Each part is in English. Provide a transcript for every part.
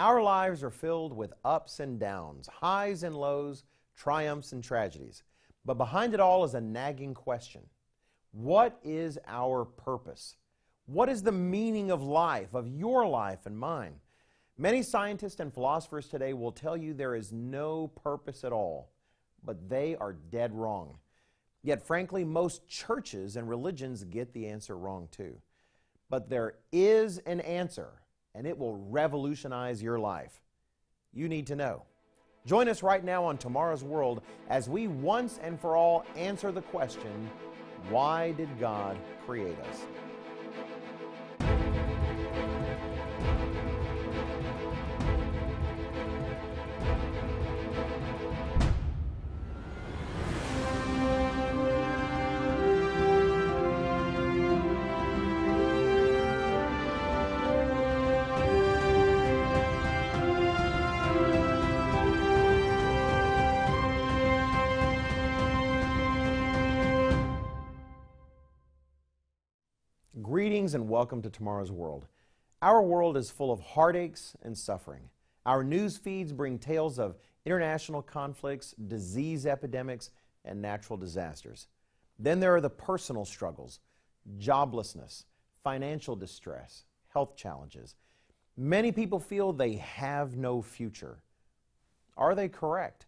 Our lives are filled with ups and downs, highs and lows, triumphs and tragedies. But behind it all is a nagging question What is our purpose? What is the meaning of life, of your life and mine? Many scientists and philosophers today will tell you there is no purpose at all, but they are dead wrong. Yet, frankly, most churches and religions get the answer wrong too. But there is an answer, and it will revolutionize your life. You need to know. Join us right now on Tomorrow's World as we once and for all answer the question why did God create us? Greetings and welcome to Tomorrow's World. Our world is full of heartaches and suffering. Our news feeds bring tales of international conflicts, disease epidemics, and natural disasters. Then there are the personal struggles, joblessness, financial distress, health challenges. Many people feel they have no future. Are they correct?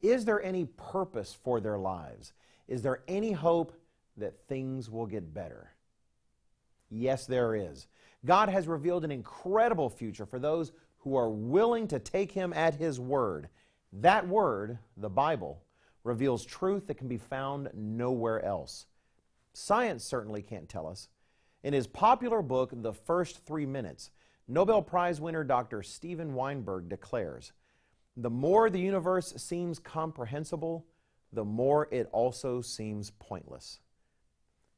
Is there any purpose for their lives? Is there any hope that things will get better? Yes, there is. God has revealed an incredible future for those who are willing to take Him at His word. That word, the Bible, reveals truth that can be found nowhere else. Science certainly can't tell us. In his popular book, The First Three Minutes, Nobel Prize winner Dr. Steven Weinberg declares The more the universe seems comprehensible, the more it also seems pointless.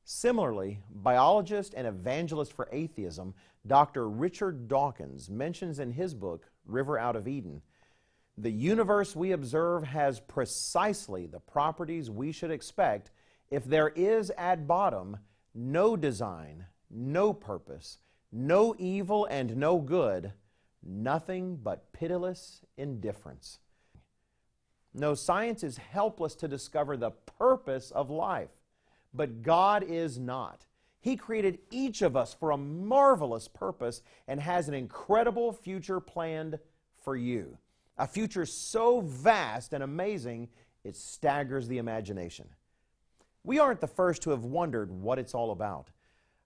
Similarly, biologist and evangelist for atheism, Dr. Richard Dawkins, mentions in his book, River Out of Eden, the universe we observe has precisely the properties we should expect if there is at bottom no design, no purpose, no evil and no good, nothing but pitiless indifference. No, science is helpless to discover the purpose of life. But God is not. He created each of us for a marvelous purpose and has an incredible future planned for you. A future so vast and amazing, it staggers the imagination. We aren't the first to have wondered what it's all about.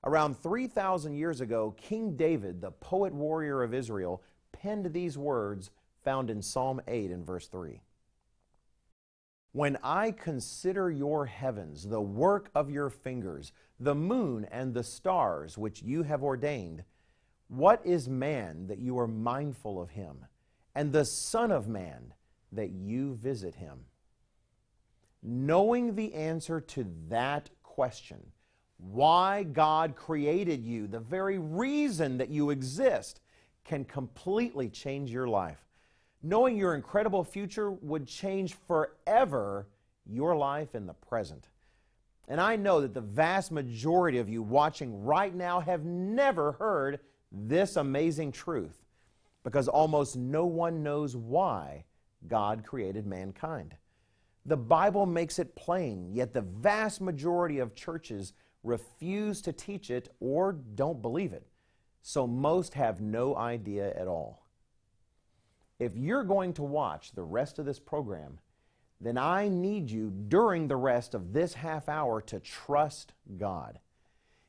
Around 3,000 years ago, King David, the poet warrior of Israel, penned these words found in Psalm 8 and verse 3. When I consider your heavens, the work of your fingers, the moon and the stars which you have ordained, what is man that you are mindful of him, and the Son of Man that you visit him? Knowing the answer to that question, why God created you, the very reason that you exist, can completely change your life knowing your incredible future would change forever your life in the present. And I know that the vast majority of you watching right now have never heard this amazing truth because almost no one knows why God created mankind. The Bible makes it plain, yet the vast majority of churches refuse to teach it or don't believe it. So most have no idea at all. If you're going to watch the rest of this program, then I need you during the rest of this half hour to trust God.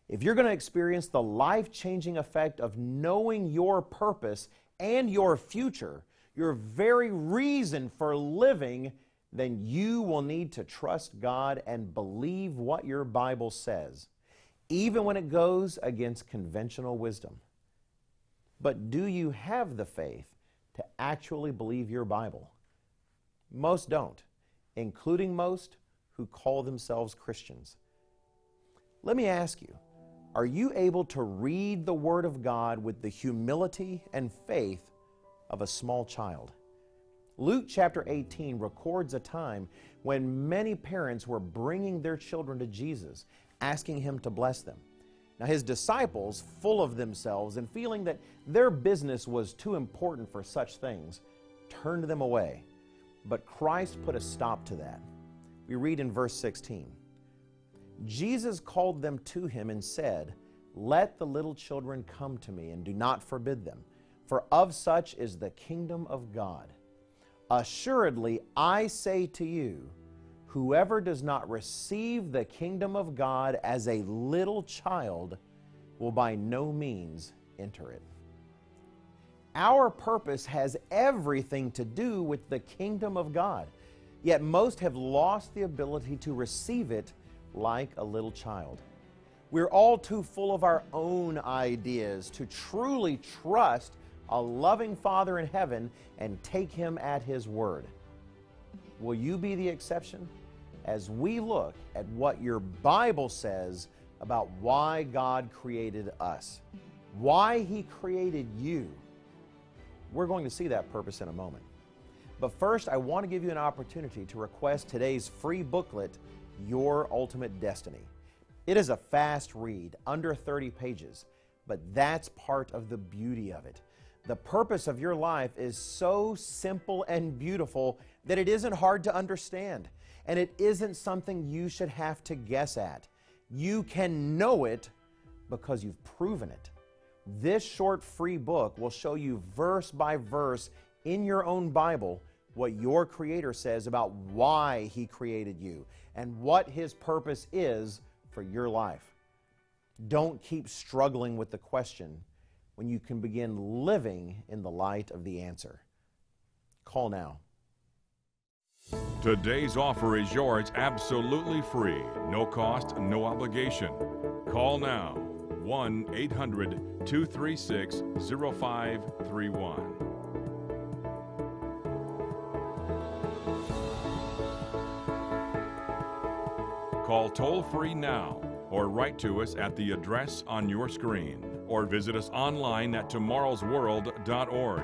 If you're going to experience the life changing effect of knowing your purpose and your future, your very reason for living, then you will need to trust God and believe what your Bible says, even when it goes against conventional wisdom. But do you have the faith to actually believe your Bible. Most don't, including most who call themselves Christians. Let me ask you are you able to read the Word of God with the humility and faith of a small child? Luke chapter 18 records a time when many parents were bringing their children to Jesus, asking Him to bless them. Now, his disciples, full of themselves and feeling that their business was too important for such things, turned them away. But Christ put a stop to that. We read in verse 16 Jesus called them to him and said, Let the little children come to me, and do not forbid them, for of such is the kingdom of God. Assuredly, I say to you, whoever does not receive the kingdom of God as a little child will by no means enter it. Our purpose has everything to do with the kingdom of God, yet most have lost the ability to receive it like a little child. We're all too full of our own ideas to truly trust a loving Father in heaven and take Him at His word. Will you be the exception? As we look at what your Bible says about why God created us, why He created you we're going to see that purpose in a moment. But first, I want to give you an opportunity to request today's free booklet, Your Ultimate Destiny. It is a fast read, under 30 pages, but that's part of the beauty of it. The purpose of your life is so simple and beautiful that it isn't hard to understand, and it isn't something you should have to guess at. You can know it because you've proven it. This short free book will show you verse by verse in your own Bible what your Creator says about why He created you and what His purpose is for your life. Don't keep struggling with the question when you can begin living in the light of the answer. Call now. Today's offer is yours absolutely free, no cost, no obligation. Call now 1 800 236 0531. Call toll free now or write to us at the address on your screen or visit us online at tomorrowsworld.org.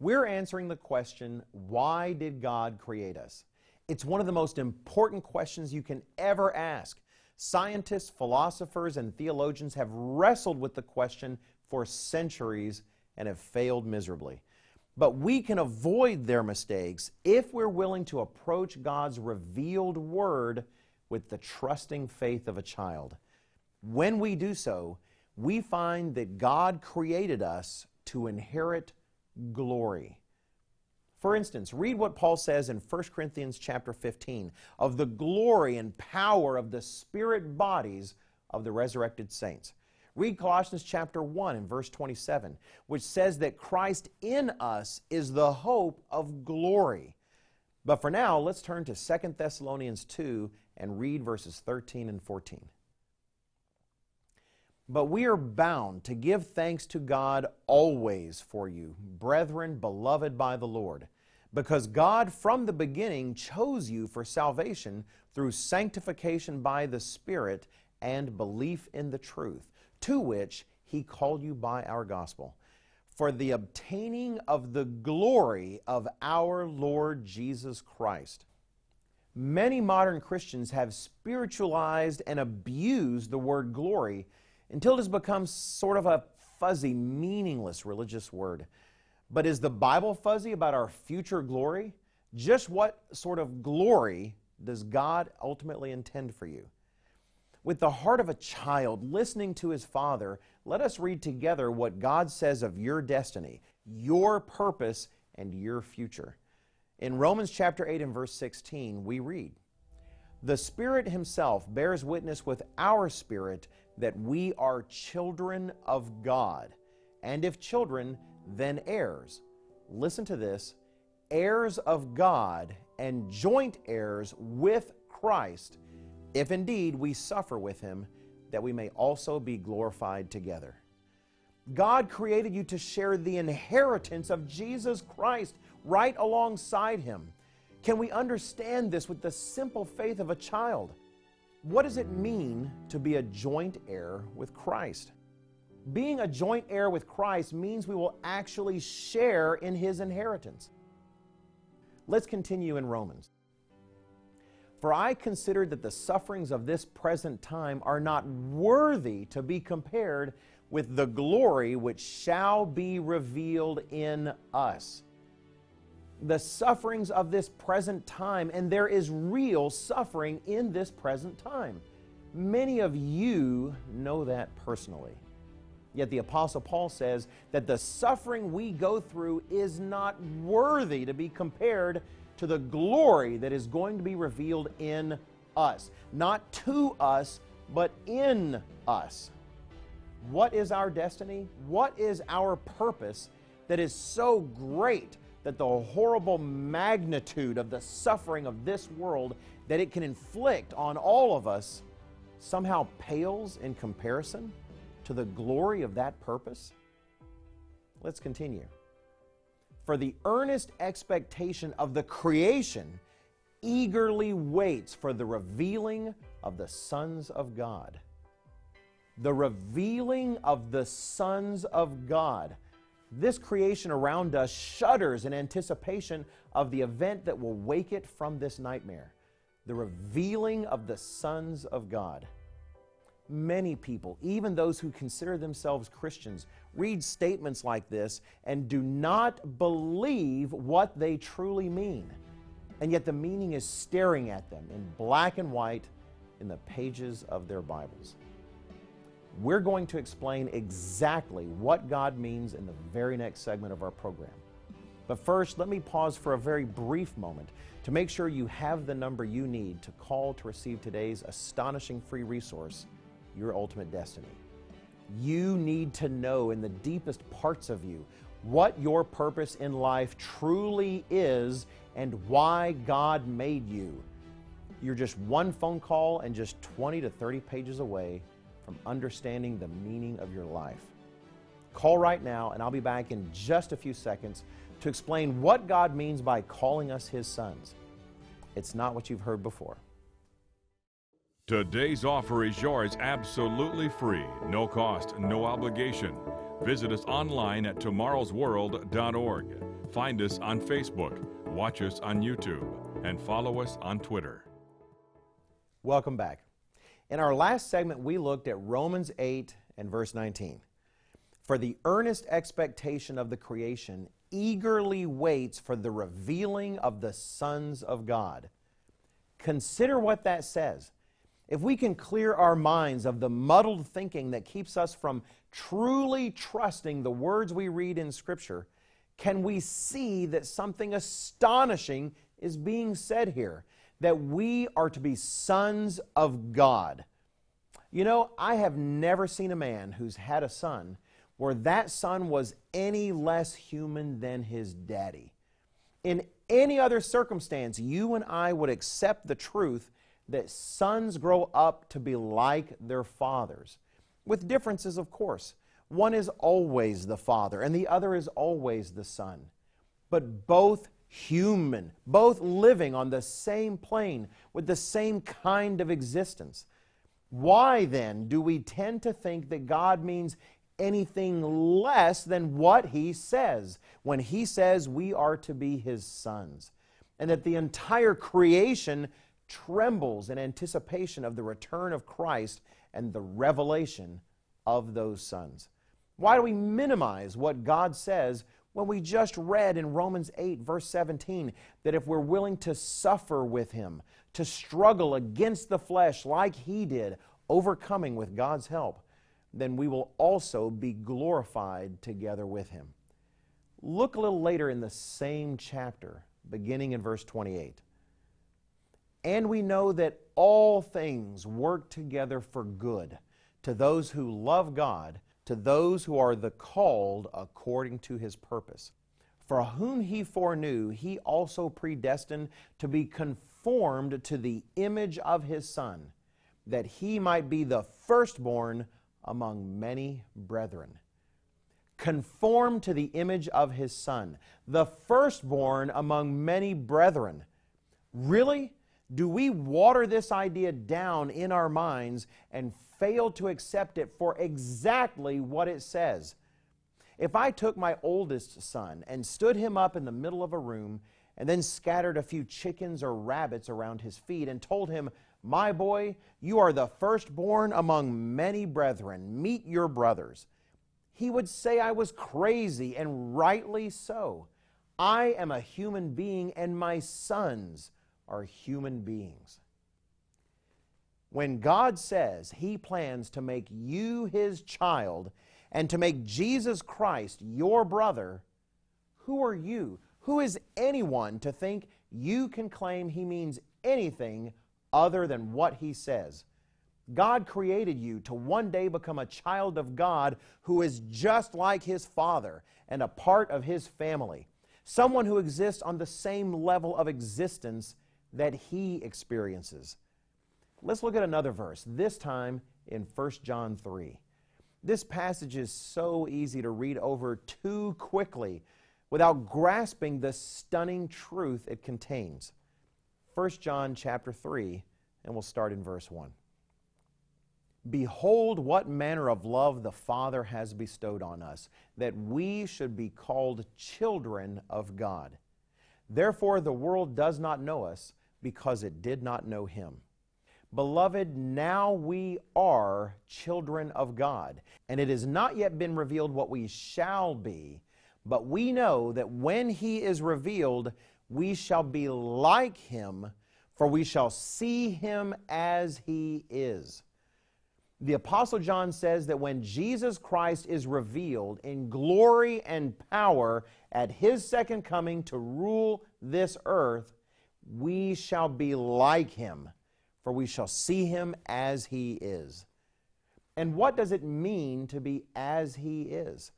We're answering the question why did God create us? It's one of the most important questions you can ever ask. Scientists, philosophers, and theologians have wrestled with the question for centuries and have failed miserably. But we can avoid their mistakes if we're willing to approach God's revealed Word with the trusting faith of a child. When we do so, we find that God created us to inherit glory. For instance, read what Paul says in 1 Corinthians chapter 15 of the glory and power of the spirit bodies of the resurrected saints. Read Colossians chapter 1 and verse 27, which says that Christ in us is the hope of glory. But for now, let's turn to 2 Thessalonians 2 and read verses 13 and 14. But we are bound to give thanks to God always for you, brethren beloved by the Lord, because God from the beginning chose you for salvation through sanctification by the Spirit and belief in the truth, to which He called you by our gospel, for the obtaining of the glory of our Lord Jesus Christ. Many modern Christians have spiritualized and abused the word glory until it has become sort of a fuzzy, meaningless religious word. But is the Bible fuzzy about our future glory? Just what sort of glory does God ultimately intend for you? With the heart of a child listening to his father, let us read together what God says of your destiny, your purpose, and your future. In Romans chapter 8 and verse 16, we read, The Spirit Himself bears witness with our spirit that we are children of God. And if children, then heirs. Listen to this heirs of God and joint heirs with Christ, if indeed we suffer with him, that we may also be glorified together. God created you to share the inheritance of Jesus Christ right alongside him. Can we understand this with the simple faith of a child? What does it mean to be a joint heir with Christ? Being a joint heir with Christ means we will actually share in his inheritance. Let's continue in Romans. For I consider that the sufferings of this present time are not worthy to be compared with the glory which shall be revealed in us. The sufferings of this present time, and there is real suffering in this present time. Many of you know that personally. Yet the Apostle Paul says that the suffering we go through is not worthy to be compared to the glory that is going to be revealed in us. Not to us, but in us. What is our destiny? What is our purpose that is so great that the horrible magnitude of the suffering of this world that it can inflict on all of us somehow pales in comparison to the glory of that purpose? Let's continue. For the earnest expectation of the creation eagerly waits for the revealing of the sons of God. The revealing of the sons of God. This creation around us shudders in anticipation of the event that will wake it from this nightmare the revealing of the sons of God many people, even those who consider themselves Christians, read statements like this and do not believe what they truly mean. And yet the meaning is staring at them in black and white in the pages of their Bibles. We're going to explain exactly what God means in the very next segment of our program. But first, let me pause for a very brief moment to make sure you have the number you need to call to receive today's astonishing free resource your ultimate destiny. You need to know in the deepest parts of you what your purpose in life truly is and why God made you. You're just one phone call and just 20 to 30 pages away from understanding the meaning of your life. Call right now, and I'll be back in just a few seconds to explain what God means by calling us His sons. It's not what you've heard before. Today's offer is yours absolutely free, no cost, no obligation. Visit us online at tomorrowsworld.org. Find us on Facebook, watch us on YouTube, and follow us on Twitter. Welcome back. In our last segment, we looked at Romans 8 and verse 19. For the earnest expectation of the creation eagerly waits for the revealing of the sons of God. Consider what that says if we can clear our minds of the muddled thinking that keeps us from truly trusting the words we read in Scripture, can we see that something astonishing is being said here? That we are to be sons of God. You know, I have never seen a man who's had a son where that son was any less human than his daddy. In any other circumstance, you and I would accept the truth that sons grow up to be like their fathers, with differences, of course. One is always the father, and the other is always the son. But both human, both living on the same plane with the same kind of existence. Why then do we tend to think that God means anything less than what He says when He says we are to be His sons? And that the entire creation trembles in anticipation of the return of Christ and the revelation of those sons. Why do we minimize what God says when we just read in Romans 8, verse 17, that if we're willing to suffer with Him, to struggle against the flesh like He did, overcoming with God's help, then we will also be glorified together with Him. Look a little later in the same chapter, beginning in verse 28. And we know that all things work together for good to those who love God, to those who are the called according to his purpose. For whom he foreknew, he also predestined to be conformed to the image of his Son, that he might be the firstborn among many brethren. Conformed to the image of his Son, the firstborn among many brethren. Really? Do we water this idea down in our minds and fail to accept it for exactly what it says? If I took my oldest son and stood him up in the middle of a room and then scattered a few chickens or rabbits around his feet and told him, My boy, you are the firstborn among many brethren, meet your brothers, he would say I was crazy, and rightly so. I am a human being, and my sons are human beings. When God says He plans to make you His child, and to make Jesus Christ your brother, who are you? Who is anyone to think you can claim he means anything other than what he says? God created you to one day become a child of God who is just like his Father and a part of his family, someone who exists on the same level of existence that he experiences. Let's look at another verse, this time in 1 John 3. This passage is so easy to read over too quickly without grasping the stunning truth it contains. 1 John chapter 3, and we'll start in verse 1. Behold, what manner of love the Father has bestowed on us, that we should be called children of God. Therefore, the world does not know us because it did not know Him. Beloved, now we are children of God, and it has not yet been revealed what we shall be, but we know that when He is revealed, we shall be like Him, for we shall see Him as He is. The Apostle John says that when Jesus Christ is revealed in glory and power at His second coming to rule this earth, we shall be like Him for we shall see him as he is. And what does it mean to be as he is?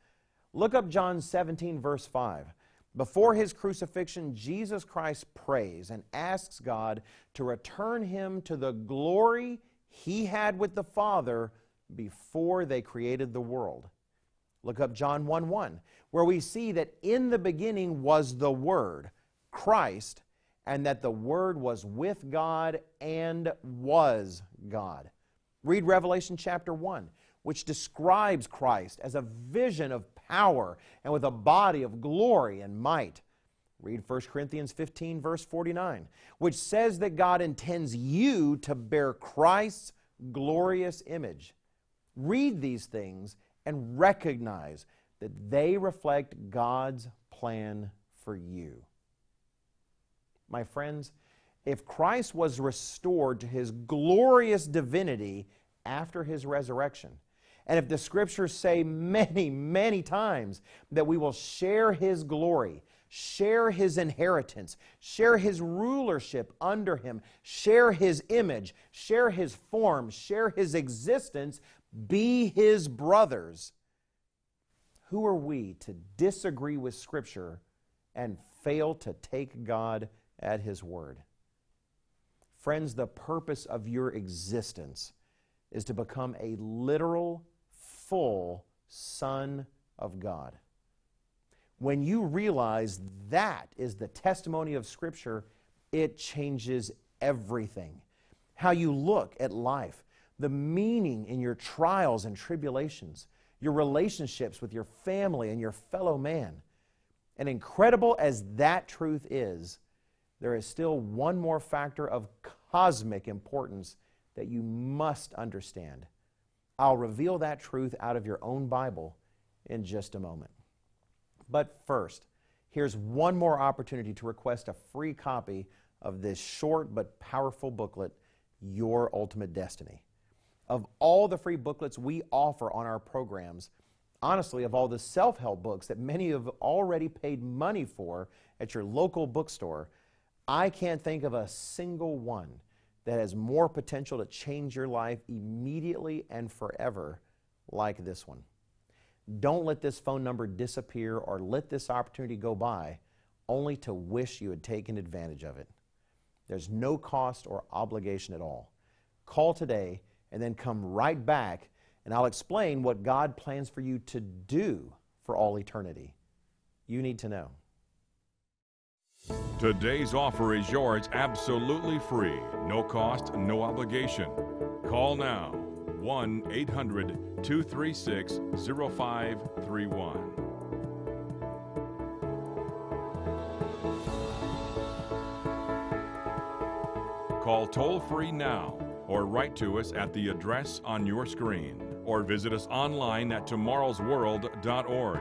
Look up John 17, verse 5. Before his crucifixion, Jesus Christ prays and asks God to return him to the glory he had with the Father before they created the world. Look up John 1 1, where we see that in the beginning was the Word, Christ, and that the Word was with God and was God. Read Revelation chapter 1, which describes Christ as a vision of power and with a body of glory and might. Read 1 Corinthians 15, verse 49, which says that God intends you to bear Christ's glorious image. Read these things and recognize that they reflect God's plan for you. My friends, if Christ was restored to his glorious divinity after his resurrection, and if the scriptures say many, many times that we will share his glory, share his inheritance, share his rulership under him, share his image, share his form, share his existence, be his brothers, who are we to disagree with scripture and fail to take God at His Word. Friends, the purpose of your existence is to become a literal, full Son of God. When you realize that is the testimony of Scripture, it changes everything. How you look at life, the meaning in your trials and tribulations, your relationships with your family and your fellow man. And incredible as that truth is, there is still one more factor of cosmic importance that you must understand. I'll reveal that truth out of your own Bible in just a moment. But first, here's one more opportunity to request a free copy of this short but powerful booklet, Your Ultimate Destiny. Of all the free booklets we offer on our programs, honestly, of all the self help books that many have already paid money for at your local bookstore, I can't think of a single one that has more potential to change your life immediately and forever like this one. Don't let this phone number disappear or let this opportunity go by only to wish you had taken advantage of it. There's no cost or obligation at all. Call today and then come right back, and I'll explain what God plans for you to do for all eternity. You need to know. Today's offer is yours absolutely free, no cost, no obligation. Call now 1 800 236 0531. Call toll free now or write to us at the address on your screen or visit us online at tomorrowsworld.org.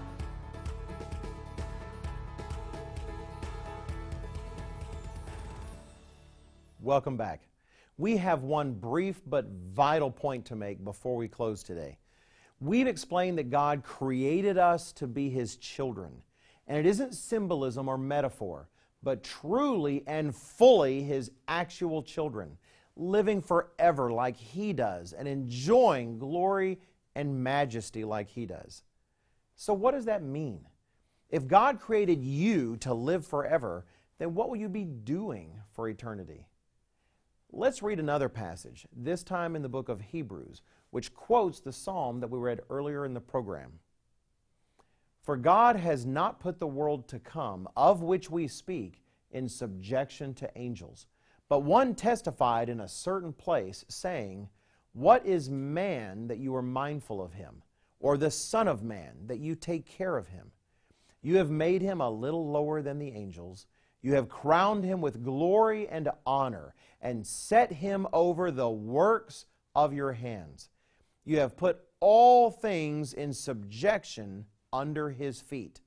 Welcome back. We have one brief but vital point to make before we close today. We've explained that God created us to be His children, and it isn't symbolism or metaphor, but truly and fully His actual children, living forever like He does and enjoying glory and majesty like He does. So, what does that mean? If God created you to live forever, then what will you be doing for eternity? Let's read another passage, this time in the book of Hebrews, which quotes the psalm that we read earlier in the program. For God has not put the world to come, of which we speak, in subjection to angels. But one testified in a certain place, saying, What is man that you are mindful of him, or the Son of Man that you take care of him? You have made him a little lower than the angels. You have crowned him with glory and honor and set him over the works of your hands. You have put all things in subjection under his feet.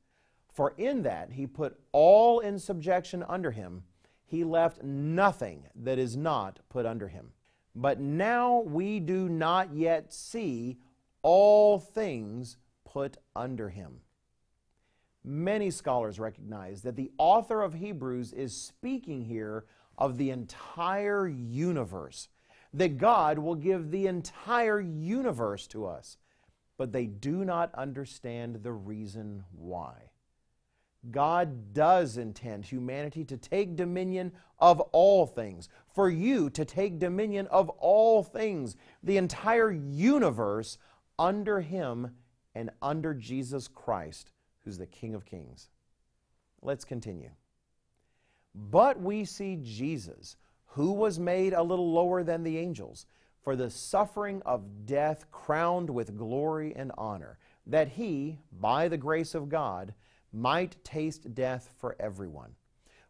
For in that he put all in subjection under him, he left nothing that is not put under him. But now we do not yet see all things put under him. Many scholars recognize that the author of Hebrews is speaking here of the entire universe, that God will give the entire universe to us, but they do not understand the reason why. God does intend humanity to take dominion of all things, for you to take dominion of all things, the entire universe under Him and under Jesus Christ, who's the King of Kings. Let's continue. But we see Jesus, who was made a little lower than the angels, for the suffering of death crowned with glory and honor, that he, by the grace of God, might taste death for everyone.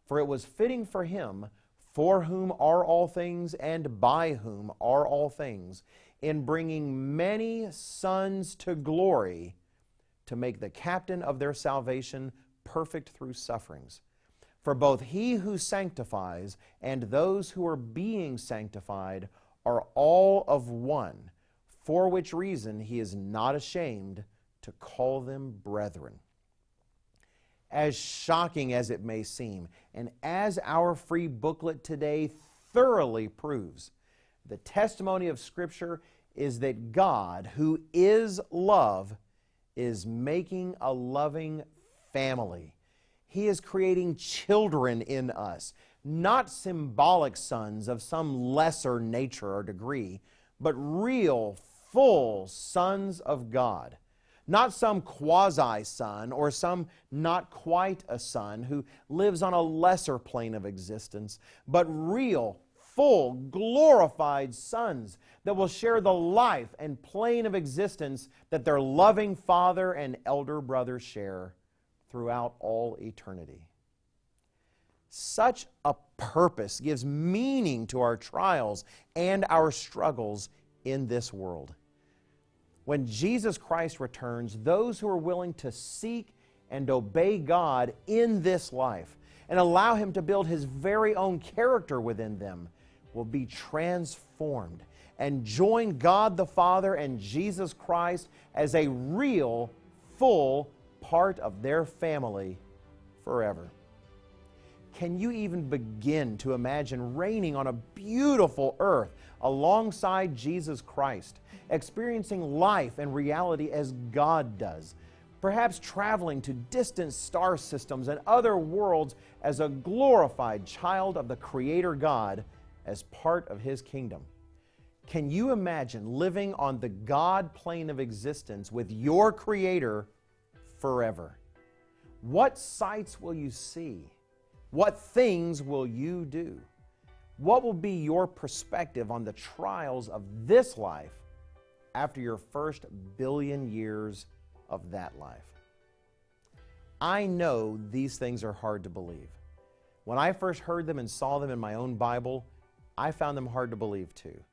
For it was fitting for him, for whom are all things and by whom are all things, in bringing many sons to glory, to make the captain of their salvation perfect through sufferings. For both he who sanctifies and those who are being sanctified are all of one, for which reason he is not ashamed to call them brethren. As shocking as it may seem, and as our free booklet today thoroughly proves, the testimony of Scripture is that God, who is love, is making a loving family he is creating children in us, not symbolic sons of some lesser nature or degree, but real, full sons of God. Not some quasi son or some not quite a son who lives on a lesser plane of existence, but real, full, glorified sons that will share the life and plane of existence that their loving father and elder brother share throughout all eternity. Such a purpose gives meaning to our trials and our struggles in this world. When Jesus Christ returns, those who are willing to seek and obey God in this life and allow Him to build His very own character within them will be transformed and join God the Father and Jesus Christ as a real, full part of their family forever. Can you even begin to imagine reigning on a beautiful earth alongside Jesus Christ, experiencing life and reality as God does? Perhaps traveling to distant star systems and other worlds as a glorified child of the Creator God as part of His kingdom. Can you imagine living on the God plane of existence with your Creator forever? What sights will you see? What things will you do? What will be your perspective on the trials of this life after your first billion years of that life? I know these things are hard to believe. When I first heard them and saw them in my own Bible, I found them hard to believe too.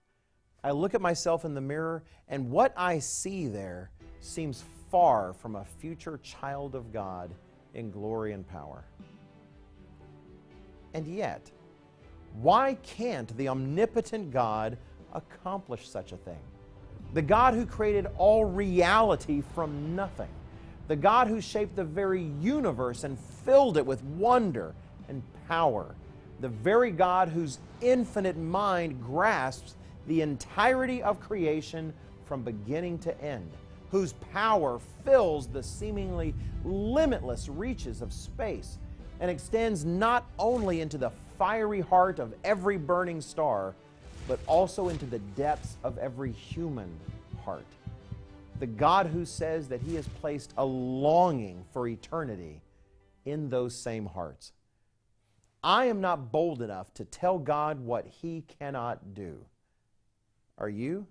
I look at myself in the mirror, and what I see there seems far from a future child of God in glory and power. And yet, why can't the omnipotent God accomplish such a thing? The God who created all reality from nothing, the God who shaped the very universe and filled it with wonder and power, the very God whose infinite mind grasps the entirety of creation from beginning to end, whose power fills the seemingly limitless reaches of space and extends not only into the fiery heart of every burning star, but also into the depths of every human heart. The God who says that He has placed a longing for eternity in those same hearts. I am not bold enough to tell God what He cannot do. Are you?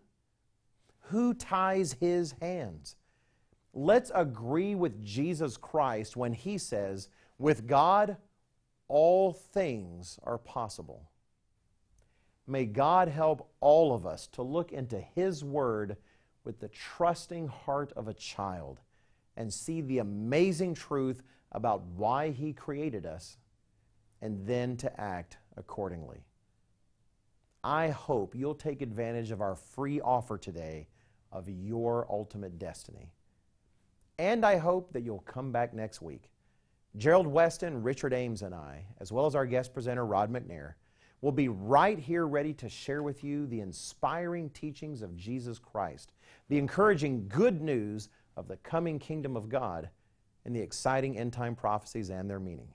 Who ties His hands? Let's agree with Jesus Christ when He says, with God, all things are possible. May God help all of us to look into His Word with the trusting heart of a child and see the amazing truth about why He created us and then to act accordingly. I hope you'll take advantage of our free offer today of your ultimate destiny. And I hope that you'll come back next week. Gerald Weston, Richard Ames, and I, as well as our guest presenter, Rod McNair, will be right here ready to share with you the inspiring teachings of Jesus Christ, the encouraging good news of the coming kingdom of God, and the exciting end time prophecies and their meaning.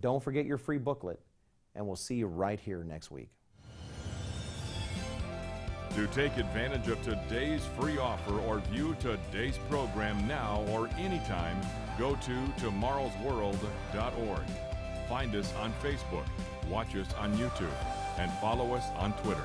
Don't forget your free booklet, and we'll see you right here next week. To take advantage of today's free offer or view today's program now or anytime, go to tomorrowsworld.org. Find us on Facebook, watch us on YouTube, and follow us on Twitter.